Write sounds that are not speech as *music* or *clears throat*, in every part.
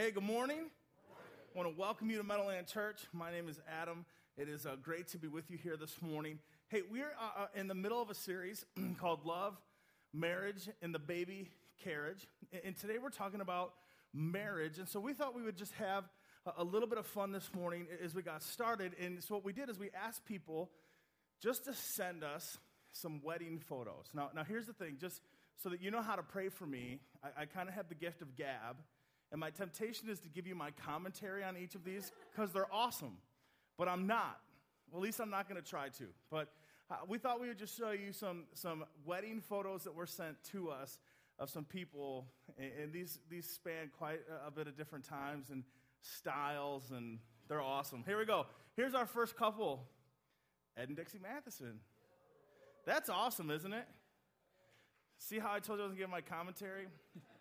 Hey, good morning. I want to welcome you to Meadowland Church. My name is Adam. It is uh, great to be with you here this morning. Hey, we're uh, uh in the middle of a series *clears throat* called Love, Marriage, and the Baby Carriage. And today we're talking about marriage. And so we thought we would just have a little bit of fun this morning as we got started. And so what we did is we asked people just to send us some wedding photos. Now, now here's the thing just so that you know how to pray for me, I, I kind of have the gift of gab. And my temptation is to give you my commentary on each of these because they're awesome. But I'm not. Well, at least I'm not going to try to. But uh, we thought we would just show you some, some wedding photos that were sent to us of some people. And, and these, these span quite a, a bit of different times and styles, and they're awesome. Here we go. Here's our first couple Ed and Dixie Matheson. That's awesome, isn't it? See how I told you I was going to give my commentary? *laughs*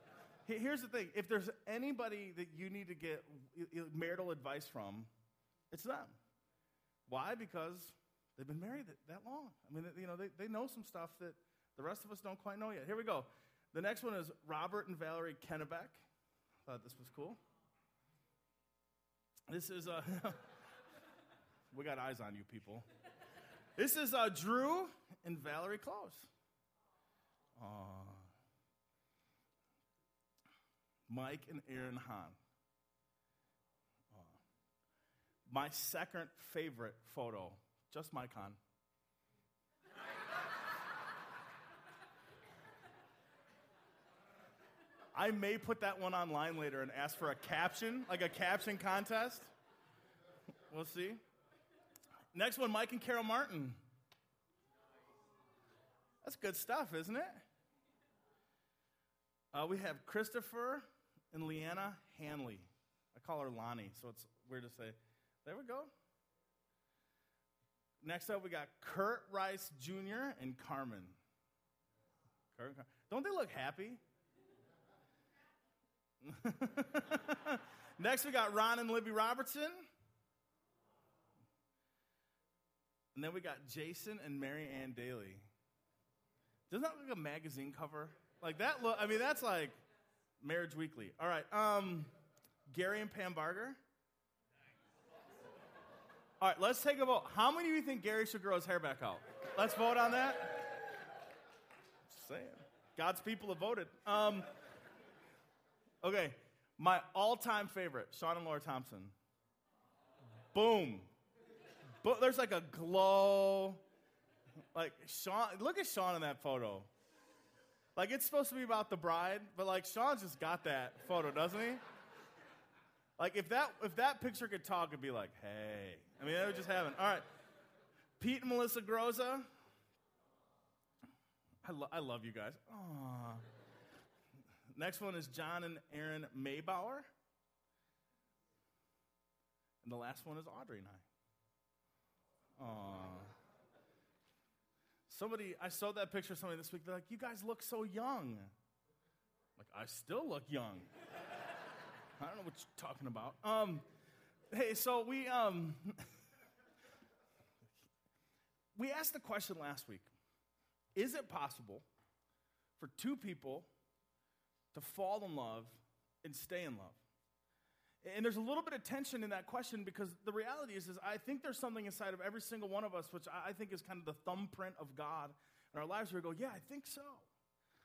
Here's the thing if there's anybody that you need to get marital advice from, it's them. Why? Because they've been married that long. I mean, you know, they, they know some stuff that the rest of us don't quite know yet. Here we go. The next one is Robert and Valerie Kennebeck. Thought this was cool. This is, uh, *laughs* we got eyes on you people. This is uh, Drew and Valerie Close. Aww. Mike and Erin Hahn. Uh, my second favorite photo, just Mike Hahn. I may put that one online later and ask for a caption, like a caption contest. We'll see. Next one, Mike and Carol Martin. That's good stuff, isn't it? Uh, we have Christopher and Leanna Hanley. I call her Lonnie, so it's weird to say. There we go. Next up, we got Kurt Rice Jr. and Carmen. Kurt, don't they look happy? *laughs* Next, we got Ron and Libby Robertson. And then we got Jason and Mary Ann Daly. Doesn't that look like a magazine cover? Like that look, I mean, that's like Marriage Weekly. All right. Um, Gary and Pam Barger. All right, let's take a vote. How many of you think Gary should grow his hair back out? Let's vote on that. Just saying. God's people have voted. Um, okay, my all time favorite, Sean and Laura Thompson. Boom. But there's like a glow. Like Sean, look at Sean in that photo. Like it's supposed to be about the bride, but like Sean's just got that photo, doesn't he? Like if that if that picture could talk, it'd be like, hey. I mean, they would just happen. All right, Pete and Melissa Groza. I, lo- I love you guys. Aww. Next one is John and Erin Maybauer. And the last one is Audrey and I. Aww. Somebody, I saw that picture of somebody this week. They're like, you guys look so young. like, I still look young. *laughs* I don't know what you're talking about. Um, hey, so we, um, *laughs* we asked the question last week Is it possible for two people to fall in love and stay in love? And there's a little bit of tension in that question because the reality is, is I think there's something inside of every single one of us, which I think is kind of the thumbprint of God in our lives, where we go, yeah, I think so.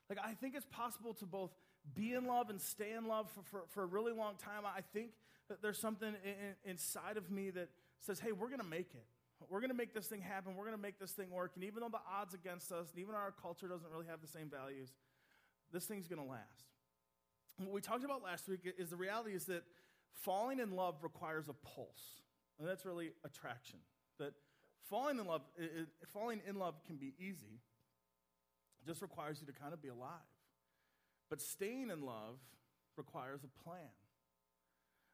Like, I think it's possible to both be in love and stay in love for, for, for a really long time. I think that there's something in, inside of me that says, hey, we're going to make it. We're going to make this thing happen. We're going to make this thing work. And even though the odds against us, and even our culture doesn't really have the same values, this thing's going to last. what we talked about last week is the reality is that falling in love requires a pulse. And that's really attraction. That falling in love, it, falling in love can be easy. It just requires you to kind of be alive. But staying in love requires a plan.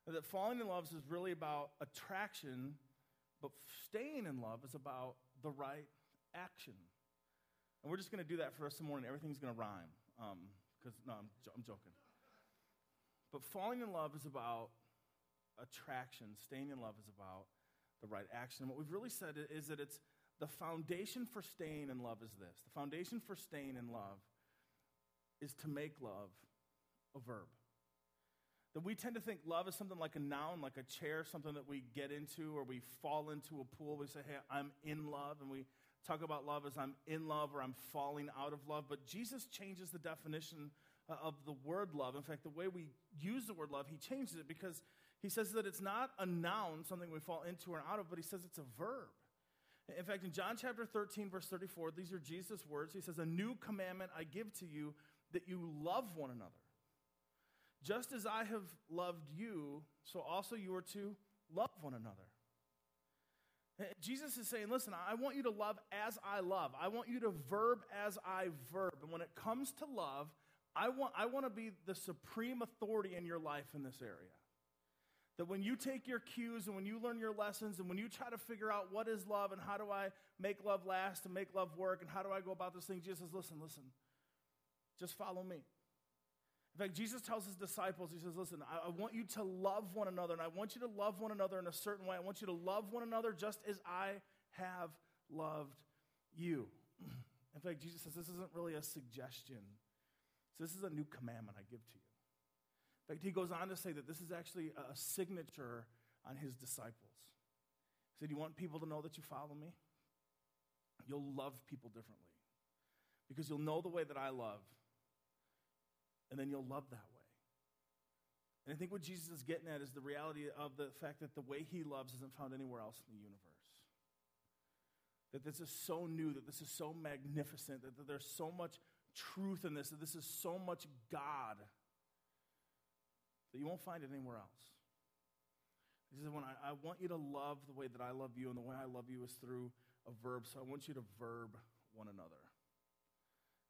And that falling in love is really about attraction, but staying in love is about the right action. And we're just going to do that for us this morning. Everything's going to rhyme. Because, um, no, I'm, I'm joking. But falling in love is about attraction, staying in love is about the right action. What we've really said is that it's the foundation for staying in love is this the foundation for staying in love is to make love a verb. That we tend to think love is something like a noun, like a chair, something that we get into or we fall into a pool. We say, hey, I'm in love. And we talk about love as I'm in love or I'm falling out of love. But Jesus changes the definition uh, of the word love. In fact, the way we use the word love, he changes it because he says that it's not a noun, something we fall into or out of, but he says it's a verb. In fact, in John chapter 13, verse 34, these are Jesus' words. He says, A new commandment I give to you that you love one another. Just as I have loved you, so also you are to love one another. Jesus is saying, listen, I want you to love as I love. I want you to verb as I verb. And when it comes to love, I want, I want to be the supreme authority in your life in this area. That when you take your cues and when you learn your lessons and when you try to figure out what is love and how do I make love last and make love work and how do I go about this thing, Jesus says, listen, listen, just follow me. In fact, Jesus tells his disciples, he says, Listen, I, I, want you to love one another, and I want you to love one another in a certain way. I want you to love one another just as I have loved you. *clears throat* In fact, Jesus says, This isn't really a suggestion, so this is a new commandment I give to you. He goes on to say that this is actually a signature on his disciples. He said, You want people to know that you follow me? You'll love people differently because you'll know the way that I love and then you'll love that way. And I think what Jesus is getting at is the reality of the fact that the way he loves isn't found anywhere else in the universe. That this is so new, that this is so magnificent, that there's so much truth in this, that this is so much God that you won't find it anywhere else. He says, when I, I want you to love the way that I love you, and the way I love you is through a verb, so I want you to verb one another.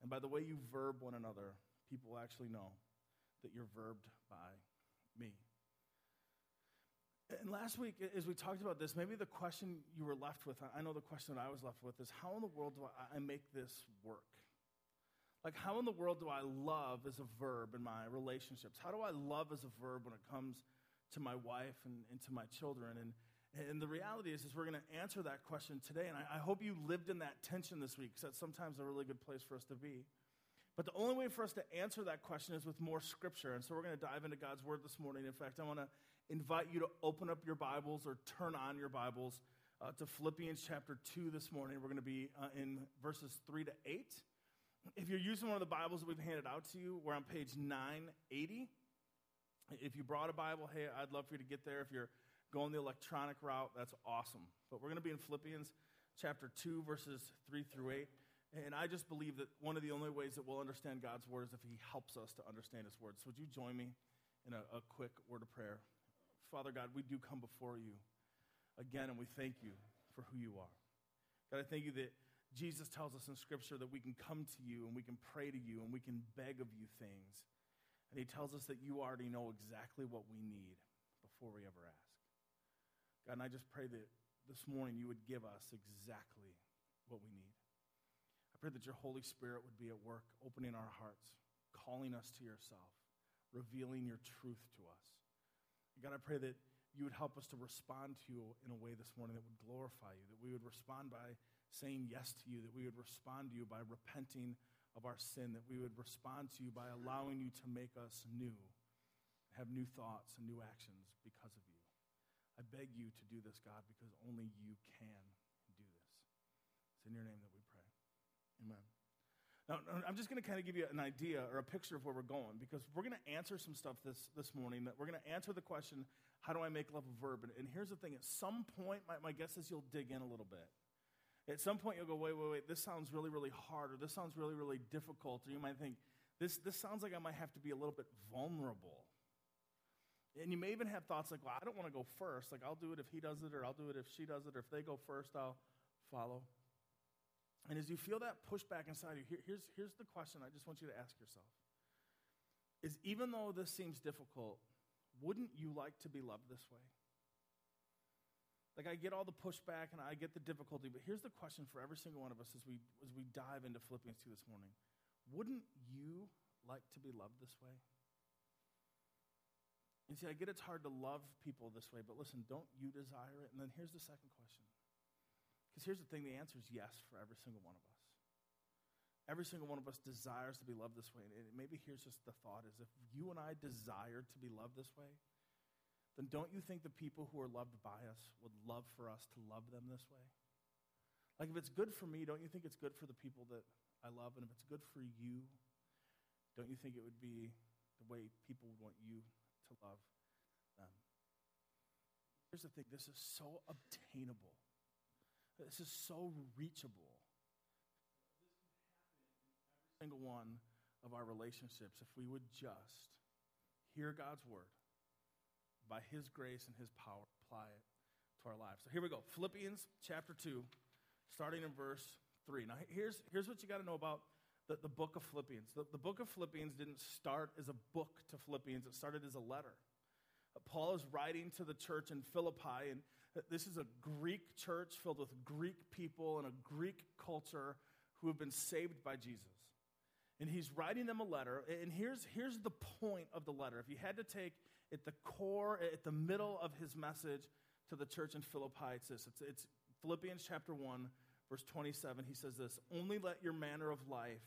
And by the way you verb one another, people actually know that you're verbed by me. And last week, as we talked about this, maybe the question you were left with, I know the question that I was left with is how in the world do I make this work? Like, how in the world do I love as a verb in my relationships? How do I love as a verb when it comes to my wife and, and to my children? And, and the reality is, is we're going to answer that question today. And I, I hope you lived in that tension this week, because that's sometimes a really good place for us to be. But the only way for us to answer that question is with more scripture. And so we're going to dive into God's word this morning. In fact, I want to invite you to open up your Bibles or turn on your Bibles uh, to Philippians chapter 2 this morning. We're going to be uh, in verses 3 to 8. If you're using one of the Bibles that we've handed out to you, we're on page 980. If you brought a Bible, hey, I'd love for you to get there. If you're going the electronic route, that's awesome. But we're going to be in Philippians chapter 2, verses 3 through 8. And I just believe that one of the only ways that we'll understand God's word is if He helps us to understand His word. So, would you join me in a, a quick word of prayer? Father God, we do come before you again, and we thank you for who you are. God, I thank you that Jesus tells us in Scripture that we can come to you and we can pray to you and we can beg of you things. And He tells us that you already know exactly what we need before we ever ask. God, and I just pray that this morning you would give us exactly what we need I pray that your Holy Spirit would be at work, opening our hearts, calling us to yourself, revealing your truth to us. God, I pray that you would help us to respond to you in a way this morning that would glorify you, that we would respond by saying yes to you, that we would respond to you by repenting of our sin, that we would respond to you by allowing you to make us new, have new thoughts and new actions because of you. I beg you to do this, God, because only you can do this. It's in your name that we pray. Amen. Now, I'm just going to kind of give you an idea or a picture of where we're going because we're going to answer some stuff this, this morning. That we're going to answer the question, how do I make love a verb? And, and here's the thing at some point, my, my guess is you'll dig in a little bit. At some point, you'll go, wait, wait, wait, this sounds really, really hard, or this sounds really, really difficult. Or you might think, this, this sounds like I might have to be a little bit vulnerable. And you may even have thoughts like, well, I don't want to go first. Like, I'll do it if he does it, or I'll do it if she does it, or if they go first, I'll follow. And as you feel that pushback inside you, here, here's, here's the question I just want you to ask yourself is even though this seems difficult, wouldn't you like to be loved this way? Like I get all the pushback and I get the difficulty, but here's the question for every single one of us as we as we dive into Philippians 2 this morning. Wouldn't you like to be loved this way? And see, I get it's hard to love people this way, but listen, don't you desire it? And then here's the second question. Because here's the thing the answer is yes for every single one of us. every single one of us desires to be loved this way. And maybe here's just the thought is if you and I desire to be loved this way, then don't you think the people who are loved by us would love for us to love them this way? Like, if it's good for me, don't you think it's good for the people that I love? And if it's good for you, don't you think it would be the way people would want you to love them? Here's the thing this is so obtainable, this is so reachable. This can happen in every single one of our relationships if we would just hear God's word by His grace and His power, apply it to our lives. So here we go Philippians chapter 2 starting in verse 3. Now, here's, here's what you got to know about the, the book of Philippians. The, the book of Philippians didn't start as a book to Philippians, it started as a letter. Uh, Paul is writing to the church in Philippi, and uh, this is a Greek church filled with Greek people and a Greek culture who have been saved by Jesus. And he's writing them a letter, and here's, here's the point of the letter. If you had to take at the core, at the middle of his message to the church in Philippi, it's this it's, it's Philippians chapter 1, verse 27, he says this Only let your manner of life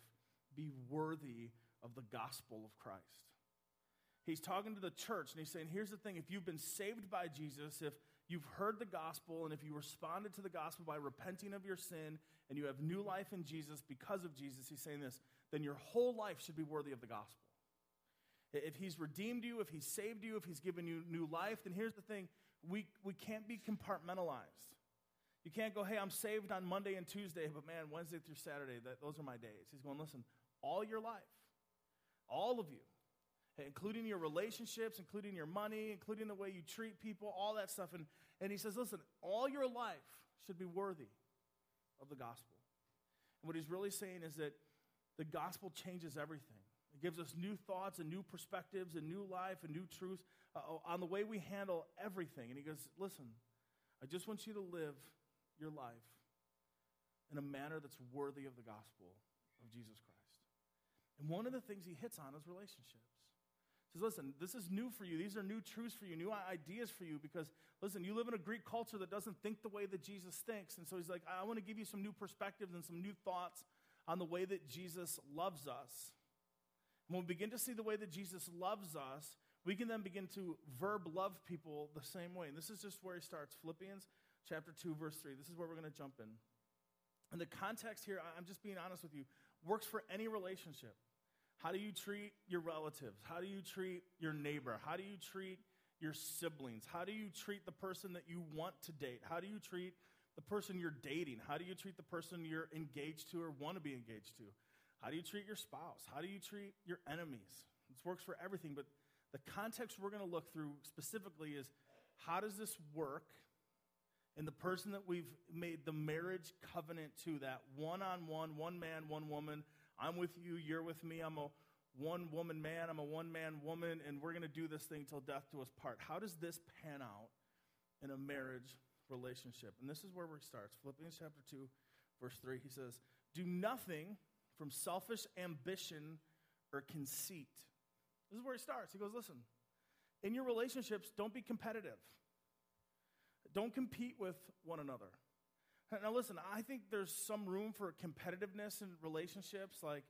be worthy of the gospel of Christ. He's talking to the church and he's saying, Here's the thing if you've been saved by Jesus, if you've heard the gospel, and if you responded to the gospel by repenting of your sin, and you have new life in Jesus because of Jesus, he's saying this, then your whole life should be worthy of the gospel. If he's redeemed you, if he's saved you, if he's given you new life, then here's the thing we, we can't be compartmentalized. You can't go, hey, I'm saved on Monday and Tuesday, but man, Wednesday through Saturday, that, those are my days. He's going, listen, all your life, all of you, including your relationships, including your money, including the way you treat people, all that stuff. And, and he says, listen, all your life should be worthy of the gospel. And what he's really saying is that the gospel changes everything. It gives us new thoughts and new perspectives and new life and new truths uh, on the way we handle everything. And he goes, listen, I just want you to live your life in a manner that's worthy of the gospel of Jesus Christ. And one of the things he hits on is relationships. He says, listen, this is new for you. These are new truths for you, new ideas for you, because, listen, you live in a Greek culture that doesn't think the way that Jesus thinks. And so he's like, I want to give you some new perspectives and some new thoughts on the way that Jesus loves us. And when we begin to see the way that Jesus loves us, we can then begin to verb love people the same way. And this is just where he starts Philippians chapter 2, verse 3. This is where we're going to jump in. And the context here, I'm just being honest with you, works for any relationship. How do you treat your relatives? How do you treat your neighbor? How do you treat your siblings? How do you treat the person that you want to date? How do you treat the person you're dating? How do you treat the person you're engaged to or want to be engaged to? How do you treat your spouse? How do you treat your enemies? This works for everything, but the context we're going to look through specifically is how does this work in the person that we've made the marriage covenant to, that one on one, one man, one woman, I'm with you, you're with me, I'm a one woman man, I'm a one man woman, and we're going to do this thing till death do us part. How does this pan out in a marriage relationship? And this is where we starts. Philippians chapter 2, verse 3, he says, Do nothing from selfish ambition or conceit. This is where he starts. He goes, Listen, in your relationships, don't be competitive. Don't compete with one another. Now, listen, I think there's some room for competitiveness in relationships. Like,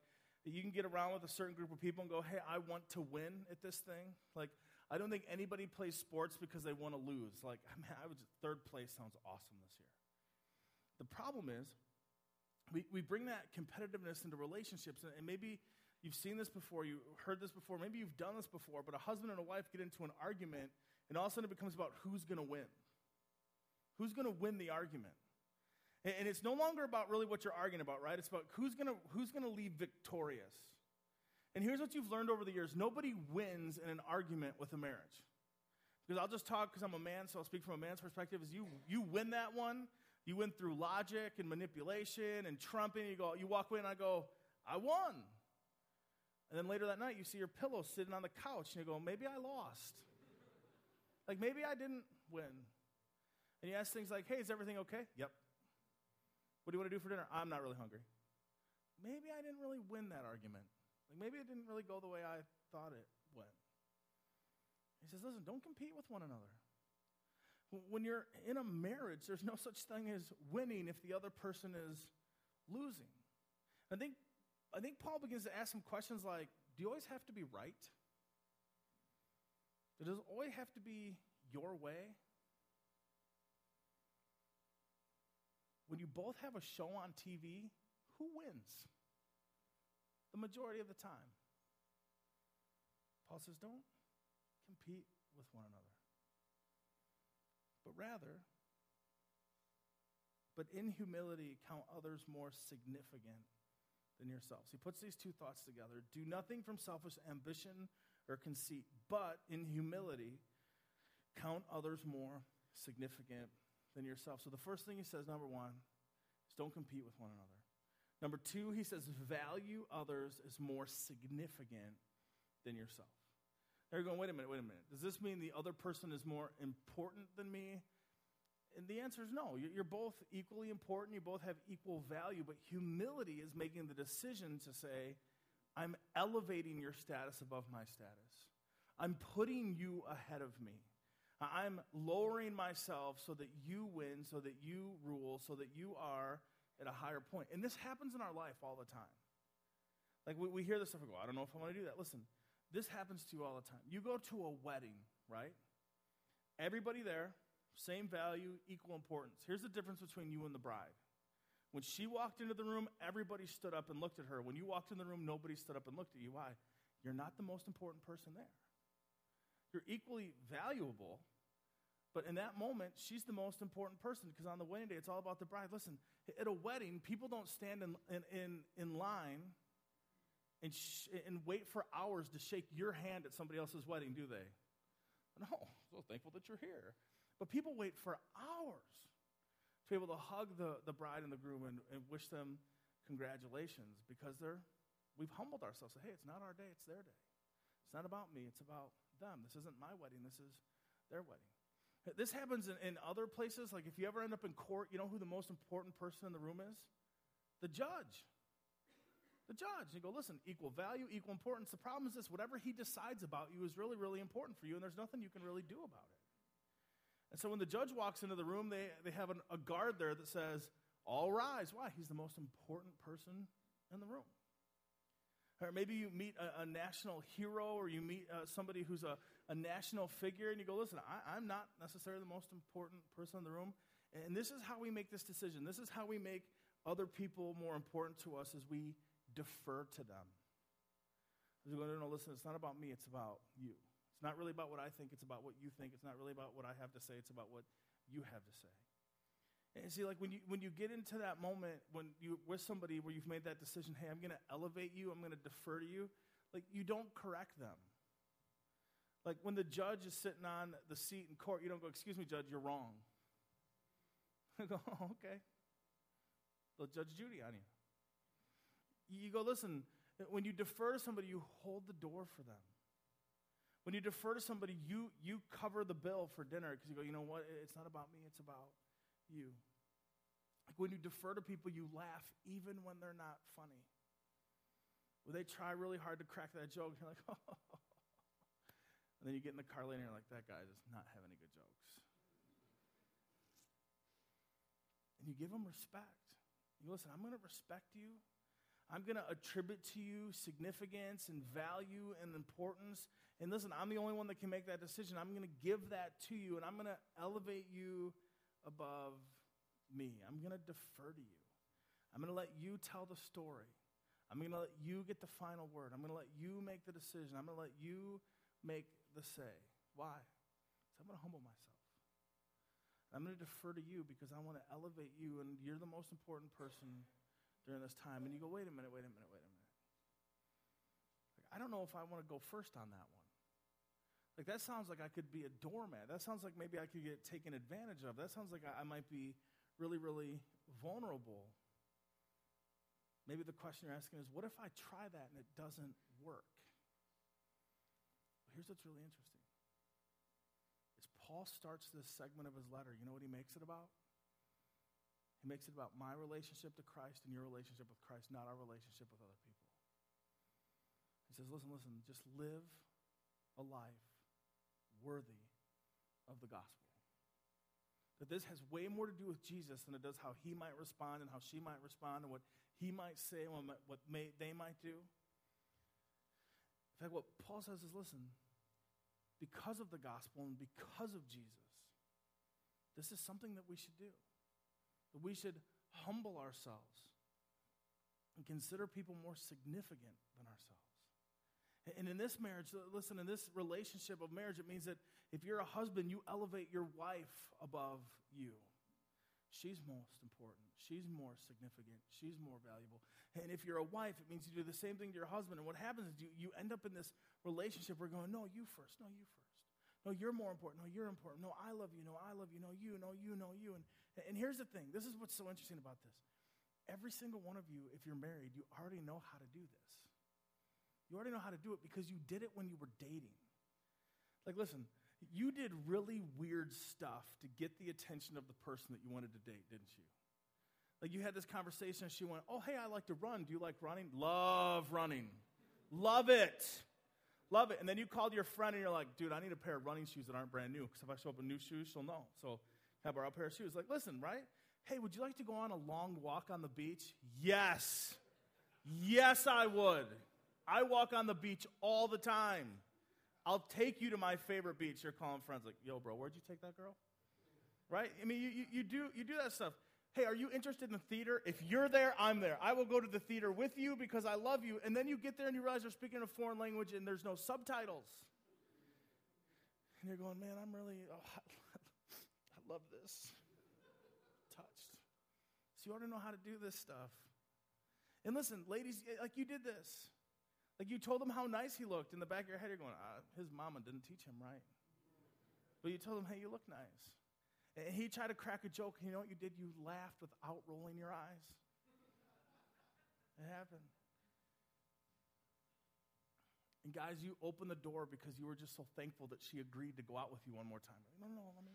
you can get around with a certain group of people and go, hey, I want to win at this thing. Like, I don't think anybody plays sports because they want to lose. Like, *laughs* I mean, I was third place sounds awesome this year. The problem is, we, we bring that competitiveness into relationships, and, and maybe you've seen this before, you heard this before, maybe you've done this before, but a husband and a wife get into an argument, and all of a sudden it becomes about who's going to win. Who's going to win the argument? And, and it's no longer about really what you're arguing about, right? It's about who's going to who's going to leave victorious. And here's what you've learned over the years nobody wins in an argument with a marriage. Because I'll just talk because I'm a man, so I'll speak from a man's perspective. Is you you win that one, you win through logic and manipulation and trumping. You go, you walk away and I go, I won. And then later that night, you see your pillow sitting on the couch, and you go, maybe I lost. like maybe I didn't win. And you ask things like, hey, is everything okay? Yep. What do you want to do for dinner? I'm not really hungry. Maybe I didn't really win that argument. Like maybe it didn't really go the way I thought it went. He says, listen, don't compete with one another. When you're in a marriage, there's no such thing as winning if the other person is losing. I think I think Paul begins to ask some questions like Do you always have to be right? Does it always have to be your way? When you both have a show on TV, who wins? The majority of the time. Paul says, don't compete with one another. But rather, but in humility, count others more significant than yourselves. He puts these two thoughts together. Do nothing from selfish ambition or conceit, but in humility, count others more significant than yourself. So the first thing he says, number one, is don't compete with one another. Number two, he says, value others as more significant than yourself. Now you're going, wait a minute, wait a minute. Does this mean the other person is more important than me? And the answer is no. You're both equally important. You both have equal value. But humility is making the decision to say, I'm elevating your status above my status. I'm putting you ahead of me. I'm lowering myself so that you win, so that you rule, so that you are at a higher point. And this happens in our life all the time. Like we, we hear this stuff and go, I don't know if I want to do that. Listen, this happens to you all the time. You go to a wedding, right? Everybody there, same value, equal importance. Here's the difference between you and the bride. When she walked into the room, everybody stood up and looked at her. When you walked in the room, nobody stood up and looked at you. Why? You're not the most important person there. You're equally valuable, but in that moment, she's the most important person because on the wedding day, it's all about the bride. Listen, at a wedding, people don't stand in, in, in, in line and, sh- and wait for hours to shake your hand at somebody else's wedding, do they? No, I'm so thankful that you're here. But people wait for hours to be able to hug the, the bride and the groom and, and wish them congratulations because they're, we've humbled ourselves. Say, hey, it's not our day, it's their day. It's not about me, it's about them. This isn't my wedding, this is their wedding. This happens in, in other places. Like if you ever end up in court, you know who the most important person in the room is? The judge. The judge. You go, listen, equal value, equal importance. The problem is this whatever he decides about you is really, really important for you, and there's nothing you can really do about it. And so when the judge walks into the room, they, they have an, a guard there that says, All rise. Why? He's the most important person in the room. Or maybe you meet a, a national hero or you meet uh, somebody who's a, a national figure and you go, Listen, I, I'm not necessarily the most important person in the room. And this is how we make this decision. This is how we make other people more important to us as we defer to them. Go, no, no, listen, it's not about me, it's about you. It's not really about what I think, it's about what you think. It's not really about what I have to say, it's about what you have to say. And see, like when you when you get into that moment when you with somebody where you've made that decision, hey, I'm gonna elevate you, I'm gonna defer to you, like you don't correct them. Like when the judge is sitting on the seat in court, you don't go, excuse me, judge, you're wrong. *laughs* I go, oh, okay. They'll judge Judy on you. You go, listen, when you defer to somebody, you hold the door for them. When you defer to somebody, you, you cover the bill for dinner because you go, you know what? It's not about me, it's about you. Like when you defer to people, you laugh even when they're not funny. When they try really hard to crack that joke, *laughs* you're like, oh. *laughs* And then you get in the car later and you're like, that guy does not have any good jokes. And you give them respect. You listen, I'm going to respect you I'm going to attribute to you significance and value and importance. And listen, I'm the only one that can make that decision. I'm going to give that to you, and I'm going to elevate you above me. I'm going to defer to you. I'm going to let you tell the story. I'm going to let you get the final word. I'm going to let you make the decision. I'm going to let you make the say. Why? I'm going to humble myself. I'm going to defer to you because I want to elevate you, and you're the most important person during this time. And you go, wait a minute, wait a minute, wait a minute. Like, I don't know if I want to go first on that one. Like, that sounds like I could be a doormat. That sounds like maybe I could get taken advantage of. That sounds like I, I might be really, really vulnerable. Maybe the question you're asking is, what if I try that and it doesn't work? Well, here's what's really interesting. Is Paul starts this segment of his letter, you know what he makes it about? He makes it about my relationship to Christ and your relationship with Christ, not our relationship with other people. He says, listen, listen, just live a life worthy of the gospel. That this has way more to do with Jesus than it does how he might respond and how she might respond and what he might say, what, what may, they might do. In fact, what Paul says is listen, because of the gospel and because of Jesus, this is something that we should do. That we should humble ourselves and consider people more significant than ourselves. And in this marriage, listen, in this relationship of marriage, it means that if you're a husband, you elevate your wife above you. She's most important. She's more significant. She's more valuable. And if you're a wife, it means you do the same thing to your husband. And what happens is you, you end up in this relationship where going, no, you first. No, you first. No, you're more important. No, you're important. No, I love you. No, I love you. No, you. No, you. No, you. And, and here's the thing this is what's so interesting about this. Every single one of you, if you're married, you already know how to do this. You already know how to do it because you did it when you were dating. Like, listen, you did really weird stuff to get the attention of the person that you wanted to date, didn't you? Like, you had this conversation, and she went, Oh, hey, I like to run. Do you like running? Love running. Love it. Love it. And then you called your friend, and you're like, Dude, I need a pair of running shoes that aren't brand new because if I show up with new shoes, she'll know. So, have a pair of shoes. Like, listen, right? Hey, would you like to go on a long walk on the beach? Yes. Yes, I would. I walk on the beach all the time. I'll take you to my favorite beach. You're calling friends like, yo, bro, where'd you take that girl? Right? I mean, you, you, you, do, you do that stuff. Hey, are you interested in the theater? If you're there, I'm there. I will go to the theater with you because I love you. And then you get there and you realize they're speaking a foreign language and there's no subtitles. And you're going, man, I'm really, oh, *laughs* I love this. Touched. So you ought to know how to do this stuff. And listen, ladies, like you did this. Like you told him how nice he looked. In the back of your head, you're going, ah, his mama didn't teach him right. But you told him, hey, you look nice. And he tried to crack a joke. And you know what you did? You laughed without rolling your eyes. It happened. And guys, you opened the door because you were just so thankful that she agreed to go out with you one more time. No, no, no, let me.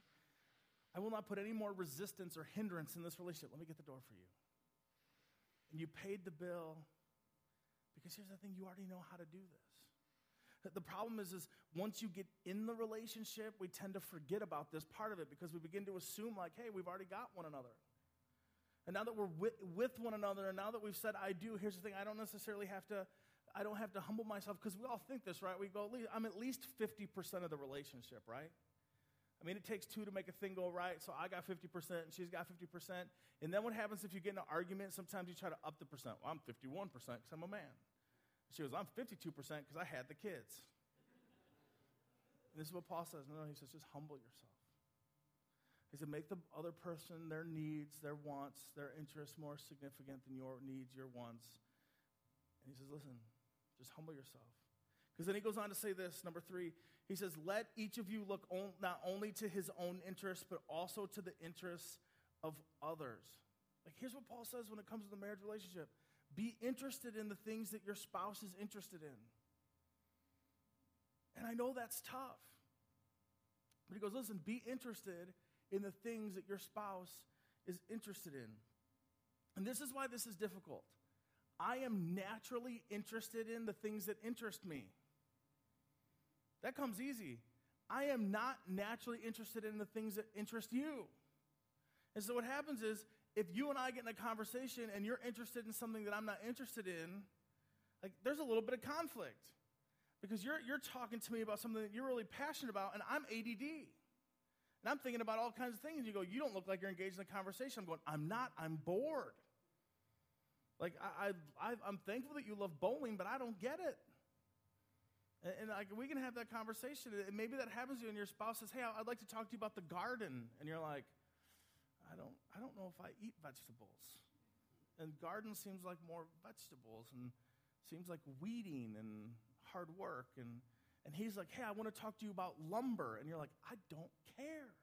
I will not put any more resistance or hindrance in this relationship. Let me get the door for you. And you paid the bill because here's the thing you already know how to do this. The problem is, is once you get in the relationship, we tend to forget about this part of it because we begin to assume, like, hey, we've already got one another. And now that we're with, with one another, and now that we've said I do, here's the thing I don't necessarily have to. I don't have to humble myself because we all think this, right? We go, I'm at least 50% of the relationship, right? I mean, it takes two to make a thing go right. So I got 50% and she's got 50%. And then what happens if you get in an argument? Sometimes you try to up the percent. Well, I'm 51% because I'm a man. She goes, I'm 52% because I had the kids. And this is what Paul says. No, no, he says, just humble yourself. He said, make the other person, their needs, their wants, their interests more significant than your needs, your wants. And he says, listen, just humble yourself. Because then he goes on to say this, number three, he says, Let each of you look on, not only to his own interests, but also to the interests of others. Like, here's what Paul says when it comes to the marriage relationship be interested in the things that your spouse is interested in. And I know that's tough. But he goes, Listen, be interested in the things that your spouse is interested in. And this is why this is difficult. I am naturally interested in the things that interest me. That comes easy. I am not naturally interested in the things that interest you. And so what happens is, if you and I get in a conversation and you're interested in something that I'm not interested in, like there's a little bit of conflict. Because you're, you're talking to me about something that you're really passionate about, and I'm ADD. And I'm thinking about all kinds of things. And you go, You don't look like you're engaged in a conversation. I'm going, I'm not. I'm bored. Like, I, I, I'm thankful that you love bowling, but I don't get it. And, like, we can have that conversation. And maybe that happens to you, and your spouse says, Hey, I'd like to talk to you about the garden. And you're like, I don't, I don't know if I eat vegetables. And garden seems like more vegetables and seems like weeding and hard work. And, and he's like, Hey, I want to talk to you about lumber. And you're like, I don't care.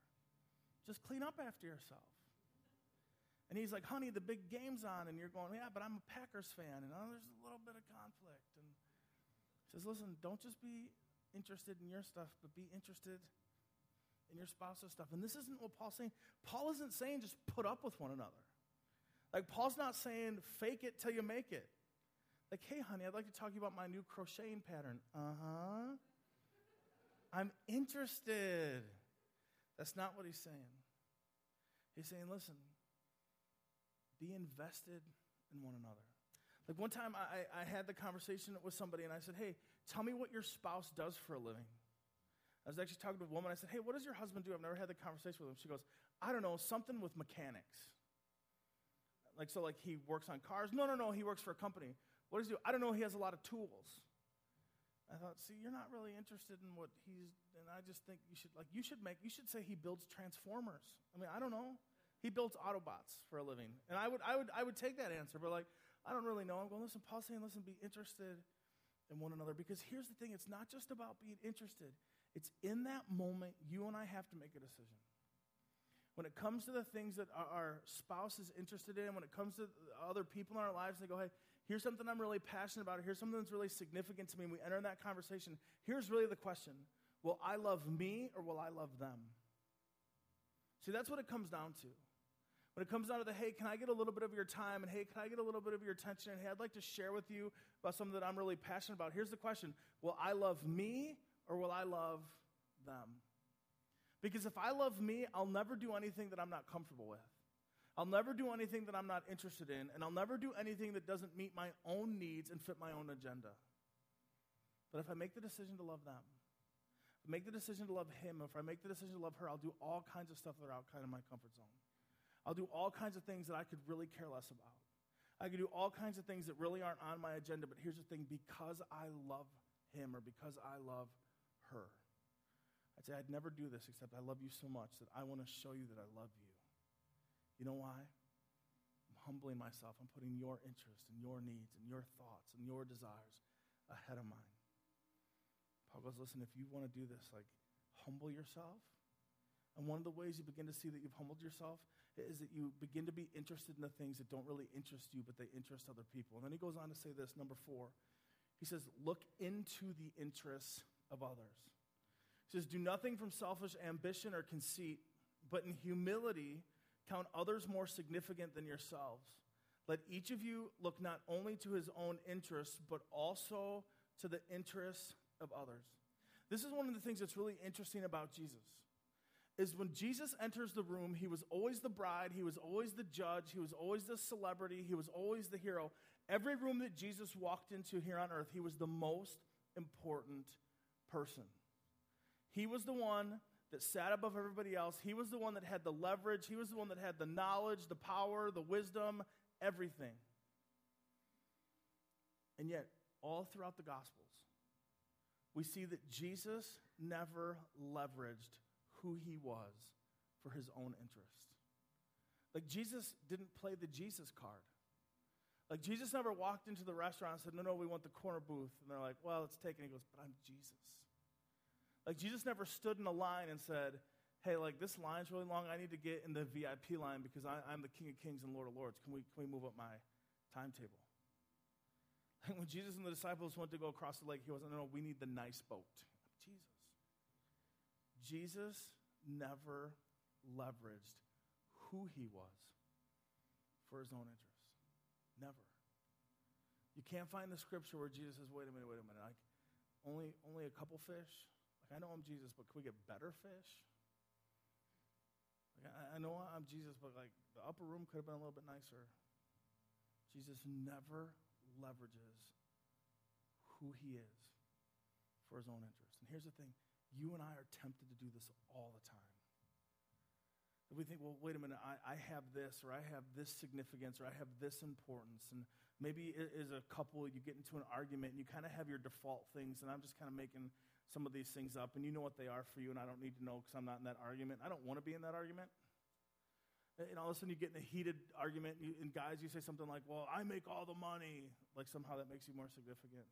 Just clean up after yourself. And he's like, honey, the big game's on. And you're going, yeah, but I'm a Packers fan. And oh, there's a little bit of conflict. Says, listen, don't just be interested in your stuff, but be interested in your spouse's stuff. And this isn't what Paul's saying. Paul isn't saying just put up with one another. Like, Paul's not saying fake it till you make it. Like, hey, honey, I'd like to talk to you about my new crocheting pattern. Uh huh. I'm interested. That's not what he's saying. He's saying, listen, be invested in one another. Like one time I, I had the conversation with somebody and I said, Hey, tell me what your spouse does for a living. I was actually talking to a woman. I said, Hey, what does your husband do? I've never had the conversation with him. She goes, I don't know, something with mechanics. Like, so, like, he works on cars? No, no, no, he works for a company. What does he do? I don't know, he has a lot of tools. I thought, see, you're not really interested in what he's, and I just think you should, like, you should make, you should say he builds transformers. I mean, I don't know. He builds Autobots for a living. And I would, I would, I would take that answer, but like, I don't really know. I'm going, to listen, Paul's saying, listen, be interested in one another. Because here's the thing it's not just about being interested, it's in that moment you and I have to make a decision. When it comes to the things that our spouse is interested in, when it comes to other people in our lives, they go, hey, here's something I'm really passionate about. Here's something that's really significant to me. And we enter in that conversation. Here's really the question Will I love me or will I love them? See, that's what it comes down to. When it comes down to the, hey, can I get a little bit of your time? And hey, can I get a little bit of your attention? And hey, I'd like to share with you about something that I'm really passionate about. Here's the question Will I love me or will I love them? Because if I love me, I'll never do anything that I'm not comfortable with. I'll never do anything that I'm not interested in, and I'll never do anything that doesn't meet my own needs and fit my own agenda. But if I make the decision to love them, make the decision to love him, if I make the decision to love her, I'll do all kinds of stuff that are out kind of my comfort zone. I'll do all kinds of things that I could really care less about. I could do all kinds of things that really aren't on my agenda, but here's the thing because I love him or because I love her, I'd say I'd never do this except I love you so much that I want to show you that I love you. You know why? I'm humbling myself. I'm putting your interest and your needs and your thoughts and your desires ahead of mine. Paul goes, listen, if you want to do this, like humble yourself. And one of the ways you begin to see that you've humbled yourself is that you begin to be interested in the things that don't really interest you, but they interest other people. And then he goes on to say this, number four. He says, look into the interests of others. He says, do nothing from selfish ambition or conceit, but in humility count others more significant than yourselves. Let each of you look not only to his own interests, but also to the interests of others. This is one of the things that's really interesting about Jesus is when Jesus enters the room, he was always the bride, he was always the judge, he was always the celebrity, he was always the hero. Every room that Jesus walked into here on earth, he was the most important person. He was the one that sat above everybody else. He was the one that had the leverage, he was the one that had the knowledge, the power, the wisdom, everything. And yet, all throughout the Gospels, we see that Jesus never leveraged who he was for his own interest. Like Jesus didn't play the Jesus card. Like Jesus never walked into the restaurant and said, No, no, we want the corner booth. And they're like, Well, it's taken. He goes, But I'm Jesus. Like Jesus never stood in a line and said, Hey, like this line's really long. I need to get in the VIP line because I, am the King of Kings and Lord of Lords. Can we, can we move up my timetable? Like *laughs* when Jesus and the disciples went to go across the lake, he wasn't, No, no, we need the nice boat. Jesus. Never leveraged who he was for his own interest. Never. You can't find the scripture where Jesus says, wait a minute, wait a minute. Like, only, only a couple fish? Like, I know I'm Jesus, but can we get better fish? Like, I, I know I'm Jesus, but like, the upper room could have been a little bit nicer. Jesus never leverages who he is for his own interest. And here's the thing you and I are tempted to do this all the time. we think, well, wait a minute, I, I have this, or I have this significance, or I have this importance. And maybe as a couple, you get into an argument and you kind of have your default things, and I'm just kind of making some of these things up, and you know what they are for you, and I don't need to know because I'm not in that argument. I don't want to be in that argument. And all of a sudden, you get in a heated argument, and, you, and guys, you say something like, Well, I make all the money. Like somehow that makes you more significant.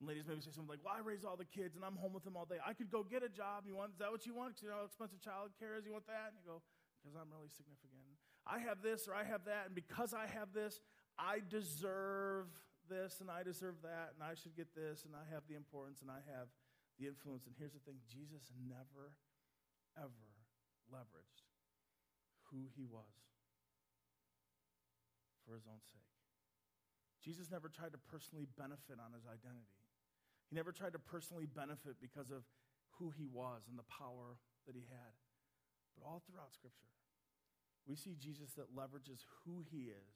And ladies maybe say something like, well, I raise all the kids and I'm home with them all day. I could go get a job. You want, is that what you want? Because you know how expensive child care is? You want that? And you go, because I'm really significant. I have this or I have that. And because I have this, I deserve this and I deserve that. And I should get this. And I have the importance and I have the influence. And here's the thing Jesus never, ever leveraged who he was for his own sake. Jesus never tried to personally benefit on his identity. He never tried to personally benefit because of who he was and the power that he had. But all throughout Scripture, we see Jesus that leverages who he is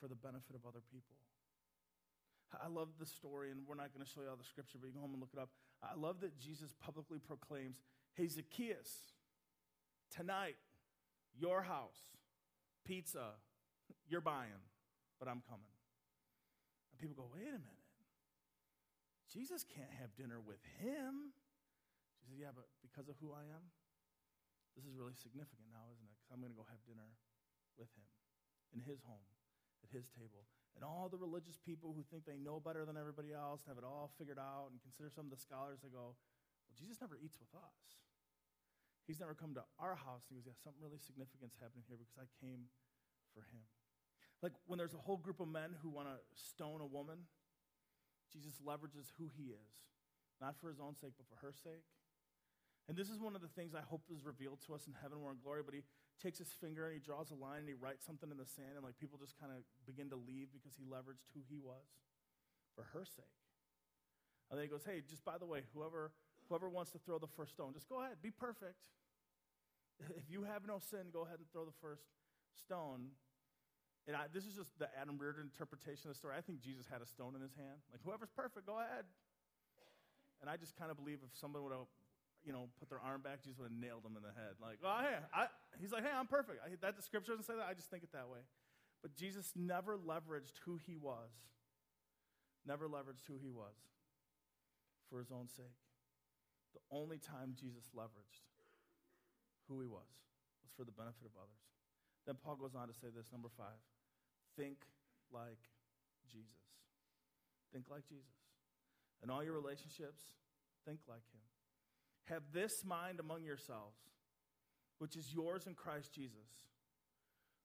for the benefit of other people. I love the story, and we're not going to show you all the scripture, but you go home and look it up. I love that Jesus publicly proclaims, Hey, Zacchaeus, tonight, your house, pizza, you're buying, but I'm coming. And people go, Wait a minute. Jesus can't have dinner with him. She said, Yeah, but because of who I am, this is really significant now, isn't it? Because I'm going to go have dinner with him in his home, at his table. And all the religious people who think they know better than everybody else and have it all figured out and consider some of the scholars, they go, Well, Jesus never eats with us. He's never come to our house. And he goes, Yeah, something really significant's happening here because I came for him. Like when there's a whole group of men who want to stone a woman, Jesus leverages who he is, not for his own sake, but for her sake. And this is one of the things I hope is revealed to us in heaven where in glory, but he takes his finger and he draws a line and he writes something in the sand, and like people just kind of begin to leave because he leveraged who he was for her sake. And then he goes, Hey, just by the way, whoever whoever wants to throw the first stone, just go ahead, be perfect. *laughs* If you have no sin, go ahead and throw the first stone. And I, this is just the Adam Reardon interpretation of the story. I think Jesus had a stone in his hand. Like, whoever's perfect, go ahead. And I just kind of believe if someone would have you know, put their arm back, Jesus would have nailed them in the head. Like, oh, hey, I, he's like, hey, I'm perfect. I, that the scripture doesn't say that. I just think it that way. But Jesus never leveraged who he was, never leveraged who he was for his own sake. The only time Jesus leveraged who he was was for the benefit of others. Then Paul goes on to say this, number five think like Jesus. Think like Jesus. In all your relationships, think like him. Have this mind among yourselves, which is yours in Christ Jesus,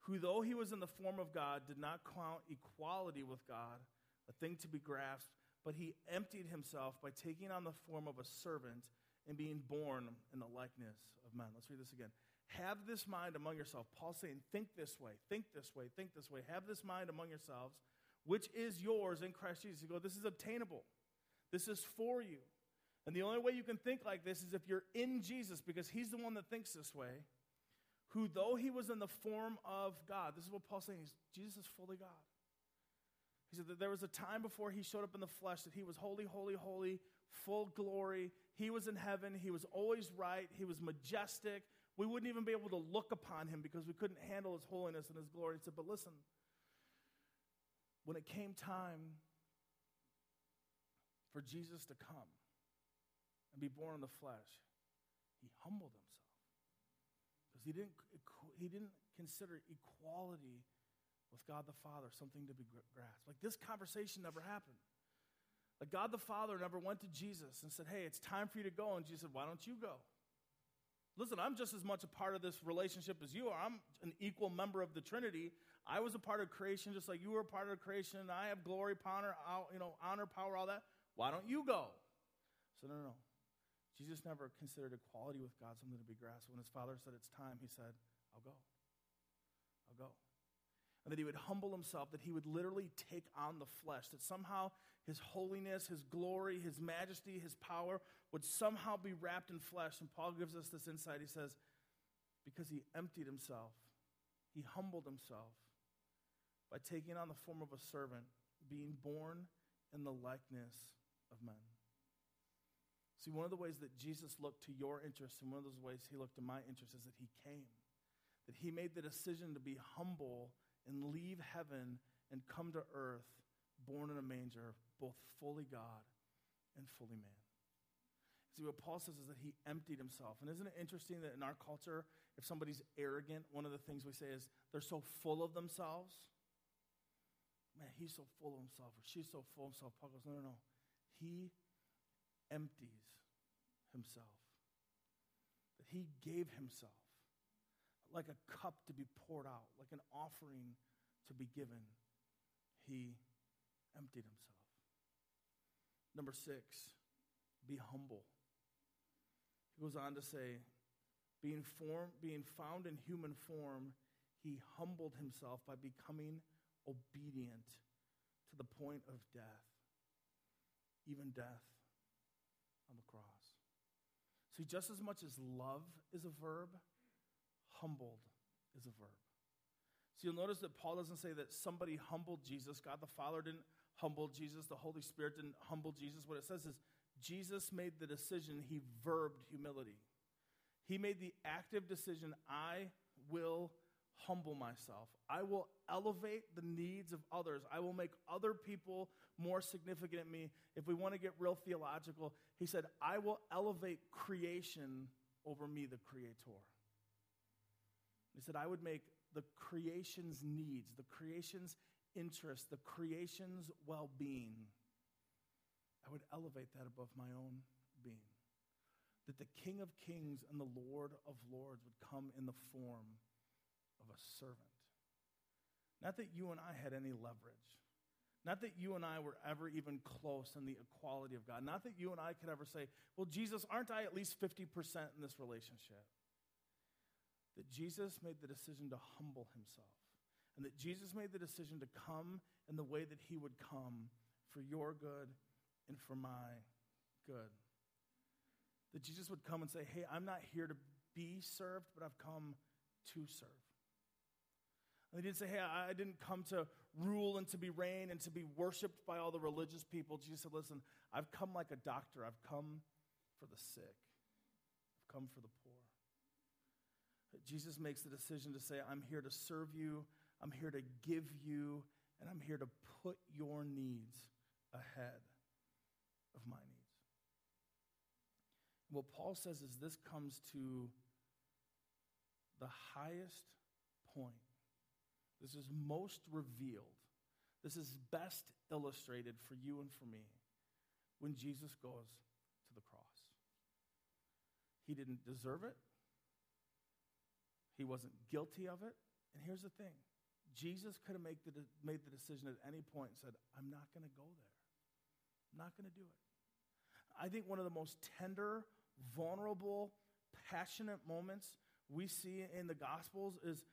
who, though he was in the form of God, did not count equality with God a thing to be grasped, but he emptied himself by taking on the form of a servant and being born in the likeness of men. Let's read this again. Have this mind among yourselves. Paul's saying, think this way, think this way, think this way. Have this mind among yourselves, which is yours in Christ Jesus. You go, this is obtainable. This is for you. And the only way you can think like this is if you're in Jesus, because he's the one that thinks this way, who, though he was in the form of God, this is what Paul's saying, Jesus is fully God. He said that there was a time before he showed up in the flesh that he was holy, holy, holy, full glory. He was in heaven. He was always right. He was majestic. We wouldn't even be able to look upon him because we couldn't handle his holiness and his glory. He said, But listen, when it came time for Jesus to come, and be born in the flesh, he humbled himself. Because he didn't, he didn't consider equality with God the Father something to be grasped. Like this conversation never happened. Like God the Father never went to Jesus and said, Hey, it's time for you to go. And Jesus said, Why don't you go? Listen, I'm just as much a part of this relationship as you are. I'm an equal member of the Trinity. I was a part of creation just like you were a part of creation. And I have glory, honor, you know, honor, power, all that. Why don't you go? So no, no, no. Jesus never considered equality with God something to be grasped. When his father said it's time, he said, I'll go. I'll go. And that he would humble himself, that he would literally take on the flesh, that somehow his holiness, his glory, his majesty, his power would somehow be wrapped in flesh. And Paul gives us this insight. He says, because he emptied himself, he humbled himself by taking on the form of a servant, being born in the likeness of men. See, one of the ways that Jesus looked to your interests and one of those ways he looked to my interests is that he came. That he made the decision to be humble and leave heaven and come to earth, born in a manger, both fully God and fully man. See, what Paul says is that he emptied himself. And isn't it interesting that in our culture, if somebody's arrogant, one of the things we say is they're so full of themselves? Man, he's so full of himself, or she's so full of himself. Paul goes, no, no, no. He empties himself. That he gave himself like a cup to be poured out, like an offering to be given. He emptied himself. Number six, be humble. He goes on to say, being, form, being found in human form, he humbled himself by becoming obedient to the point of death, even death on the cross. See, just as much as love is a verb, humbled is a verb. So you'll notice that Paul doesn't say that somebody humbled Jesus. God the Father didn't humble Jesus. The Holy Spirit didn't humble Jesus. What it says is Jesus made the decision, he verbed humility. He made the active decision I will humble myself. I will elevate the needs of others. I will make other people more significant than me. If we want to get real theological, he said, I will elevate creation over me, the creator. He said, I would make the creation's needs, the creation's interests, the creation's well being, I would elevate that above my own being. That the King of Kings and the Lord of Lords would come in the form of a servant. Not that you and I had any leverage. Not that you and I were ever even close in the equality of God. Not that you and I could ever say, well, Jesus, aren't I at least 50% in this relationship? That Jesus made the decision to humble himself. And that Jesus made the decision to come in the way that he would come for your good and for my good. That Jesus would come and say, hey, I'm not here to be served, but I've come to serve. And he didn't say, hey, I didn't come to rule and to be reigned and to be worshiped by all the religious people. Jesus said, listen, I've come like a doctor. I've come for the sick. I've come for the poor. Jesus makes the decision to say, I'm here to serve you, I'm here to give you, and I'm here to put your needs ahead of my needs. And what Paul says is this comes to the highest point. This is most revealed. This is best illustrated for you and for me when Jesus goes to the cross. He didn't deserve it. He wasn't guilty of it. And here's the thing Jesus could have made the, made the decision at any point and said, I'm not going to go there. I'm not going to do it. I think one of the most tender, vulnerable, passionate moments we see in the Gospels is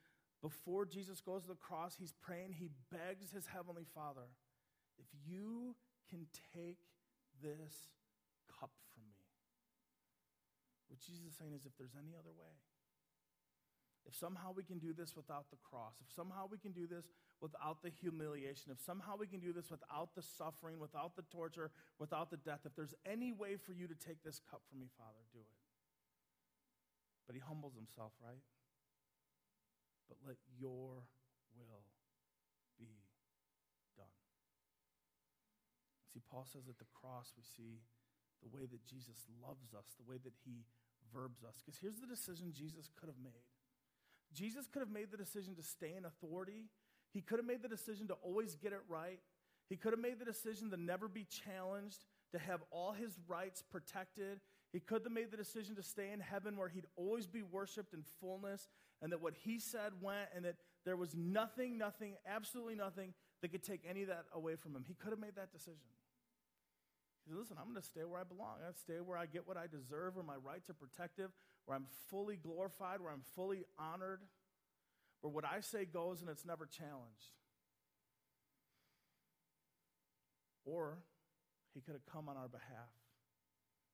before Jesus goes to the cross, he's praying, he begs his heavenly Father, if you can take this cup from me. What Jesus is saying is, if there's any other way, if somehow we can do this without the cross, if somehow we can do this without the humiliation, if somehow we can do this without the suffering, without the torture, without the death, if there's any way for you to take this cup from me, Father, do it. But he humbles himself, right? But let your will be done. See, Paul says at the cross, we see the way that Jesus loves us, the way that he verbs us. Because here's the decision Jesus could have made. Jesus could have made the decision to stay in authority. He could have made the decision to always get it right. He could have made the decision to never be challenged, to have all his rights protected. He could have made the decision to stay in heaven where he'd always be worshiped in fullness, and that what he said went, and that there was nothing, nothing, absolutely nothing that could take any of that away from him. He could have made that decision. He said, Listen, I'm going to stay where I belong. I'm going to stay where I get what I deserve, where my rights are protected, where I'm fully glorified, where I'm fully honored, where what I say goes and it's never challenged. Or he could have come on our behalf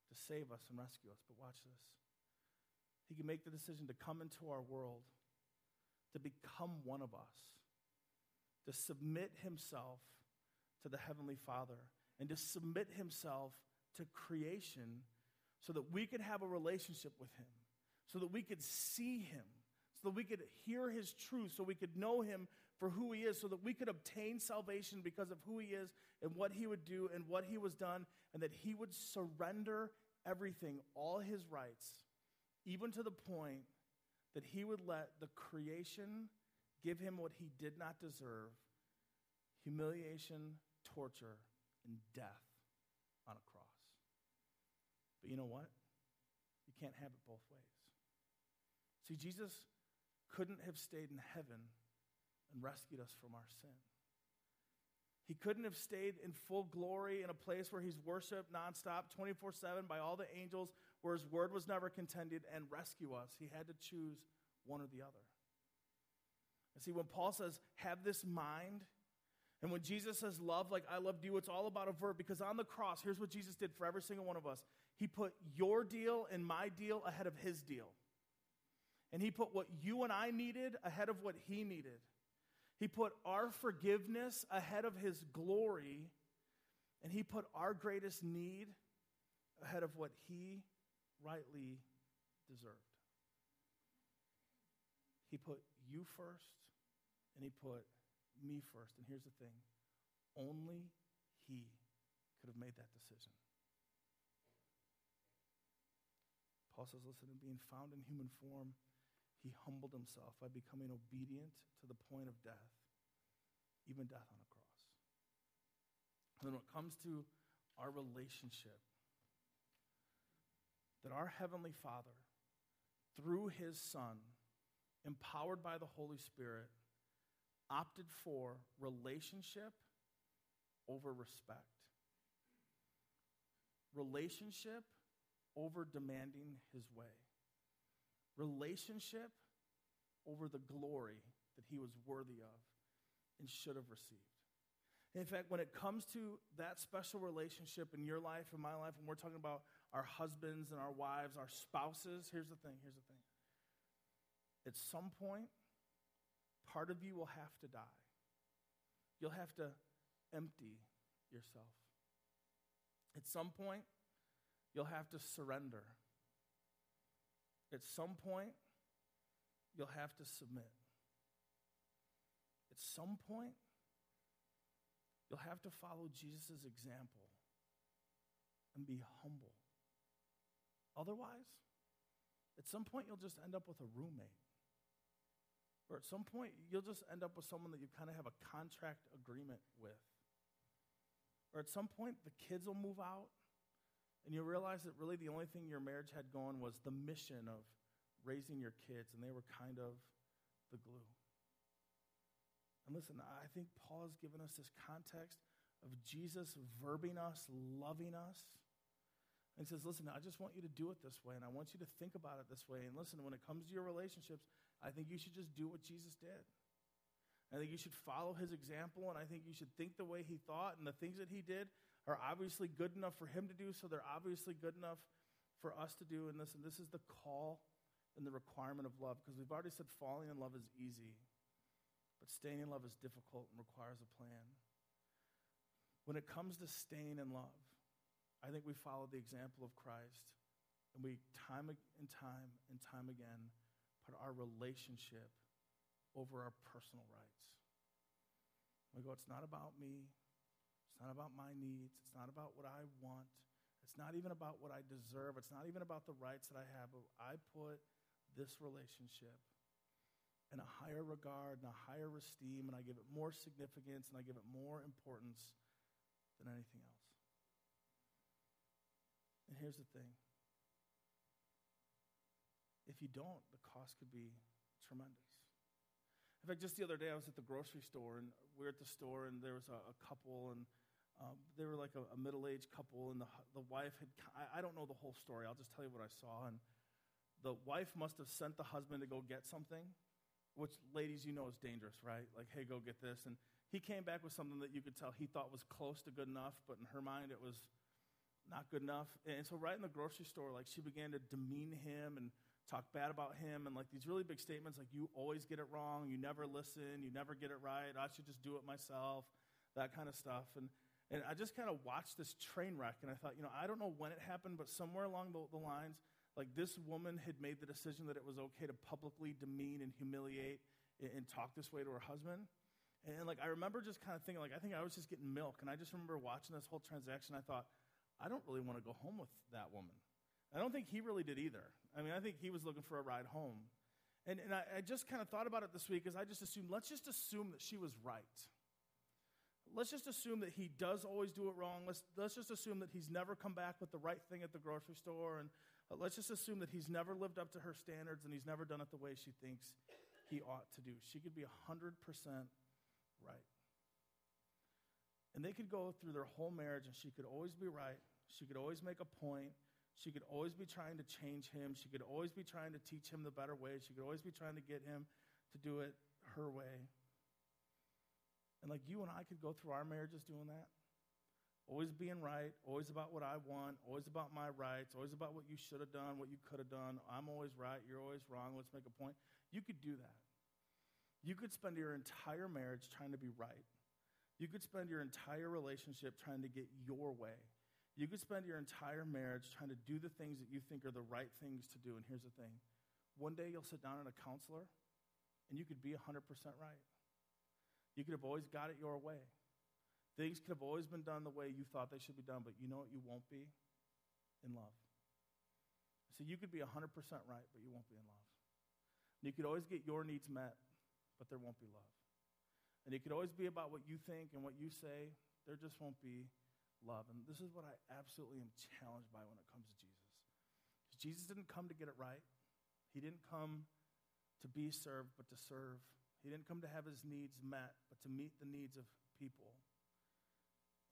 to save us and rescue us. But watch this. He can make the decision to come into our world, to become one of us, to submit himself to the Heavenly Father and to submit himself to creation so that we could have a relationship with him, so that we could see him, so that we could hear his truth, so we could know him for who he is, so that we could obtain salvation because of who he is and what he would do and what he was done, and that he would surrender everything, all his rights, even to the point that he would let the creation give him what he did not deserve humiliation, torture, and death on a cross. But you know what? You can't have it both ways. See, Jesus couldn't have stayed in heaven and rescued us from our sin. He couldn't have stayed in full glory in a place where he's worshiped nonstop, 24 7 by all the angels, where his word was never contended, and rescue us. He had to choose one or the other. And see, when Paul says, have this mind, and when Jesus says love like I loved you, it's all about a verb because on the cross, here's what Jesus did for every single one of us. He put your deal and my deal ahead of his deal. And he put what you and I needed ahead of what he needed. He put our forgiveness ahead of his glory, and he put our greatest need ahead of what he rightly deserved. He put you first, and he put me first. And here's the thing only he could have made that decision. Paul says, listen, in being found in human form, he humbled himself by becoming obedient to the point of death, even death on a cross. And then when it comes to our relationship, that our Heavenly Father, through his Son, empowered by the Holy Spirit, opted for relationship over respect. Relationship over demanding his way. Relationship over the glory that he was worthy of and should have received. In fact, when it comes to that special relationship in your life and my life, when we're talking about our husbands and our wives, our spouses, here's the thing here's the thing. At some point, part of you will have to die. You'll have to empty yourself. At some point, you'll have to surrender. At some point, you'll have to submit. At some point, you'll have to follow Jesus' example and be humble. Otherwise, at some point, you'll just end up with a roommate. Or at some point, you'll just end up with someone that you kind of have a contract agreement with. Or at some point, the kids will move out, and you'll realize that really the only thing your marriage had going was the mission of raising your kids, and they were kind of the glue. And listen, I think Paul has given us this context of Jesus verbing us, loving us. And he says, Listen, I just want you to do it this way, and I want you to think about it this way. And listen, when it comes to your relationships, I think you should just do what Jesus did. I think you should follow his example, and I think you should think the way he thought, and the things that he did are obviously good enough for him to do, so they're obviously good enough for us to do. in this. And this is the call and the requirement of love, because we've already said falling in love is easy, but staying in love is difficult and requires a plan. When it comes to staying in love, I think we follow the example of Christ, and we time and time and time again put our relationship over our personal rights. We go, it's not about me. It's not about my needs. It's not about what I want. It's not even about what I deserve. It's not even about the rights that I have. But I put this relationship in a higher regard and a higher esteem, and I give it more significance and I give it more importance than anything else. And here's the thing if you don't, the cost could be tremendous. In fact, just the other day, I was at the grocery store, and we were at the store, and there was a, a couple, and um, they were like a, a middle aged couple, and the, the wife had, I, I don't know the whole story, I'll just tell you what I saw. And the wife must have sent the husband to go get something, which, ladies, you know is dangerous, right? Like, hey, go get this. And he came back with something that you could tell he thought was close to good enough, but in her mind, it was not good enough. And so, right in the grocery store, like, she began to demean him and talk bad about him and like these really big statements like you always get it wrong you never listen you never get it right i should just do it myself that kind of stuff and and i just kind of watched this train wreck and i thought you know i don't know when it happened but somewhere along the, the lines like this woman had made the decision that it was okay to publicly demean and humiliate and, and talk this way to her husband and, and like i remember just kind of thinking like i think i was just getting milk and i just remember watching this whole transaction i thought i don't really want to go home with that woman I don't think he really did either. I mean, I think he was looking for a ride home. And, and I, I just kind of thought about it this week as I just assumed, let's just assume that she was right. Let's just assume that he does always do it wrong. Let's, let's just assume that he's never come back with the right thing at the grocery store. And uh, let's just assume that he's never lived up to her standards and he's never done it the way she thinks he ought to do. She could be 100% right. And they could go through their whole marriage and she could always be right. She could always make a point. She could always be trying to change him. She could always be trying to teach him the better way. She could always be trying to get him to do it her way. And like you and I could go through our marriages doing that. Always being right, always about what I want, always about my rights, always about what you should have done, what you could have done. I'm always right, you're always wrong, let's make a point. You could do that. You could spend your entire marriage trying to be right. You could spend your entire relationship trying to get your way. You could spend your entire marriage trying to do the things that you think are the right things to do. And here's the thing one day you'll sit down in a counselor and you could be 100% right. You could have always got it your way. Things could have always been done the way you thought they should be done, but you know what you won't be? In love. So you could be 100% right, but you won't be in love. And you could always get your needs met, but there won't be love. And it could always be about what you think and what you say, there just won't be love. And this is what I absolutely am challenged by when it comes to Jesus. Jesus didn't come to get it right, He didn't come to be served, but to serve. He didn't come to have his needs met, but to meet the needs of people.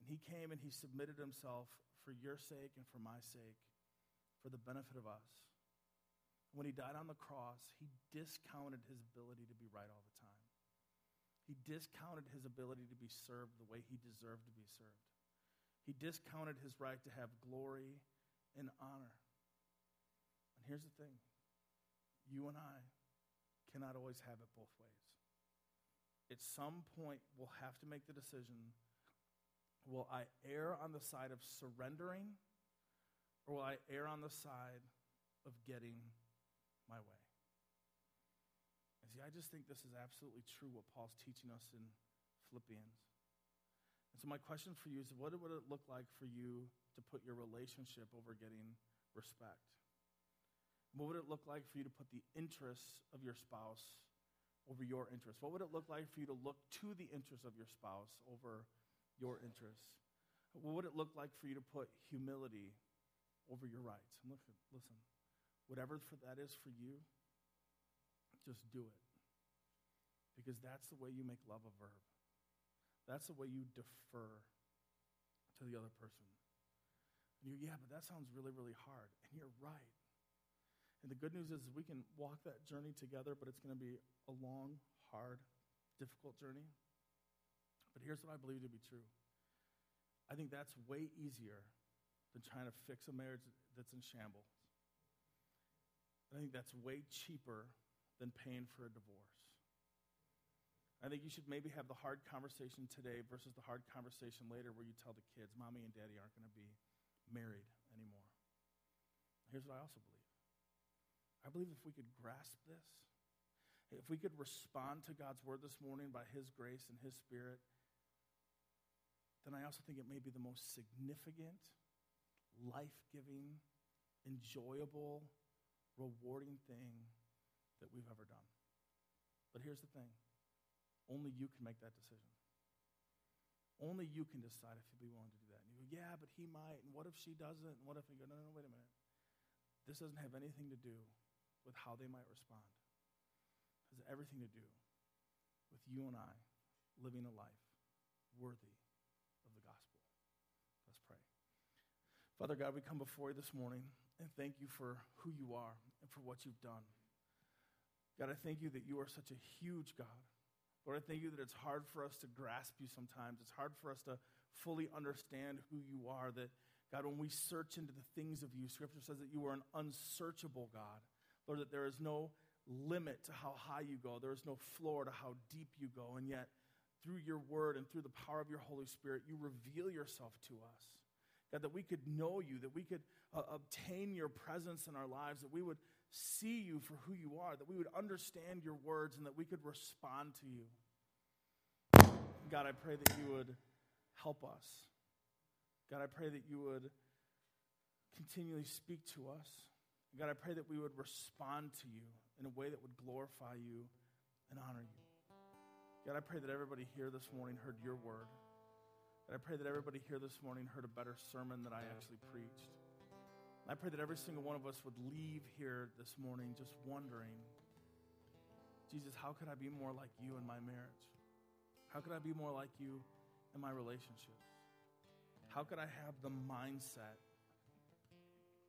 And he came and he submitted himself for your sake and for my sake, for the benefit of us. When he died on the cross, he discounted his ability to be right all the time. He discounted his ability to be served the way he deserved to be served. He discounted his right to have glory and honor. And here's the thing you and I cannot always have it both ways. At some point, we'll have to make the decision will I err on the side of surrendering, or will I err on the side of getting my way. And see, I just think this is absolutely true what Paul's teaching us in Philippians. And so, my question for you is what would it look like for you to put your relationship over getting respect? What would it look like for you to put the interests of your spouse over your interests? What would it look like for you to look to the interests of your spouse over your interests? What would it look like for you to put humility over your rights? And look, listen, Whatever for that is for you, just do it. Because that's the way you make love a verb. That's the way you defer to the other person. And you yeah, but that sounds really, really hard. And you're right. And the good news is we can walk that journey together, but it's going to be a long, hard, difficult journey. But here's what I believe to be true I think that's way easier than trying to fix a marriage that's in shambles. I think that's way cheaper than paying for a divorce. I think you should maybe have the hard conversation today versus the hard conversation later where you tell the kids, Mommy and Daddy aren't going to be married anymore. Here's what I also believe I believe if we could grasp this, if we could respond to God's word this morning by His grace and His Spirit, then I also think it may be the most significant, life giving, enjoyable, rewarding thing that we've ever done. But here's the thing only you can make that decision. Only you can decide if you'll be willing to do that. And you go, yeah, but he might. And what if she doesn't? And what if you go, no, no, no, wait a minute. This doesn't have anything to do with how they might respond. It has everything to do with you and I living a life worthy of the gospel. Let's pray. Father God, we come before you this morning and thank you for who you are and for what you've done. God, I thank you that you are such a huge God. Lord, I thank you that it's hard for us to grasp you sometimes. It's hard for us to fully understand who you are. That, God, when we search into the things of you, Scripture says that you are an unsearchable God. Lord, that there is no limit to how high you go, there is no floor to how deep you go. And yet, through your word and through the power of your Holy Spirit, you reveal yourself to us. God, that we could know you, that we could uh, obtain your presence in our lives, that we would see you for who you are, that we would understand your words, and that we could respond to you. God, I pray that you would help us. God, I pray that you would continually speak to us. God, I pray that we would respond to you in a way that would glorify you and honor you. God, I pray that everybody here this morning heard your word. And I pray that everybody here this morning heard a better sermon than I actually preached. I pray that every single one of us would leave here this morning just wondering, Jesus, how could I be more like you in my marriage? How could I be more like you in my relationships? How could I have the mindset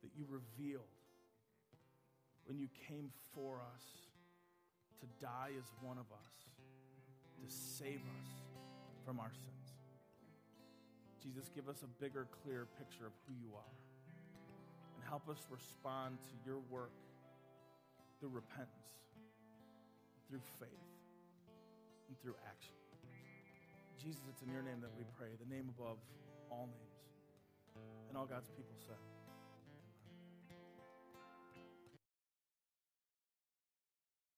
that you revealed when you came for us to die as one of us, to save us from our sins? Jesus, give us a bigger, clearer picture of who you are. And help us respond to your work through repentance, through faith. and through action. Jesus, it's in your name that we pray, the name above all names. And all God's people said.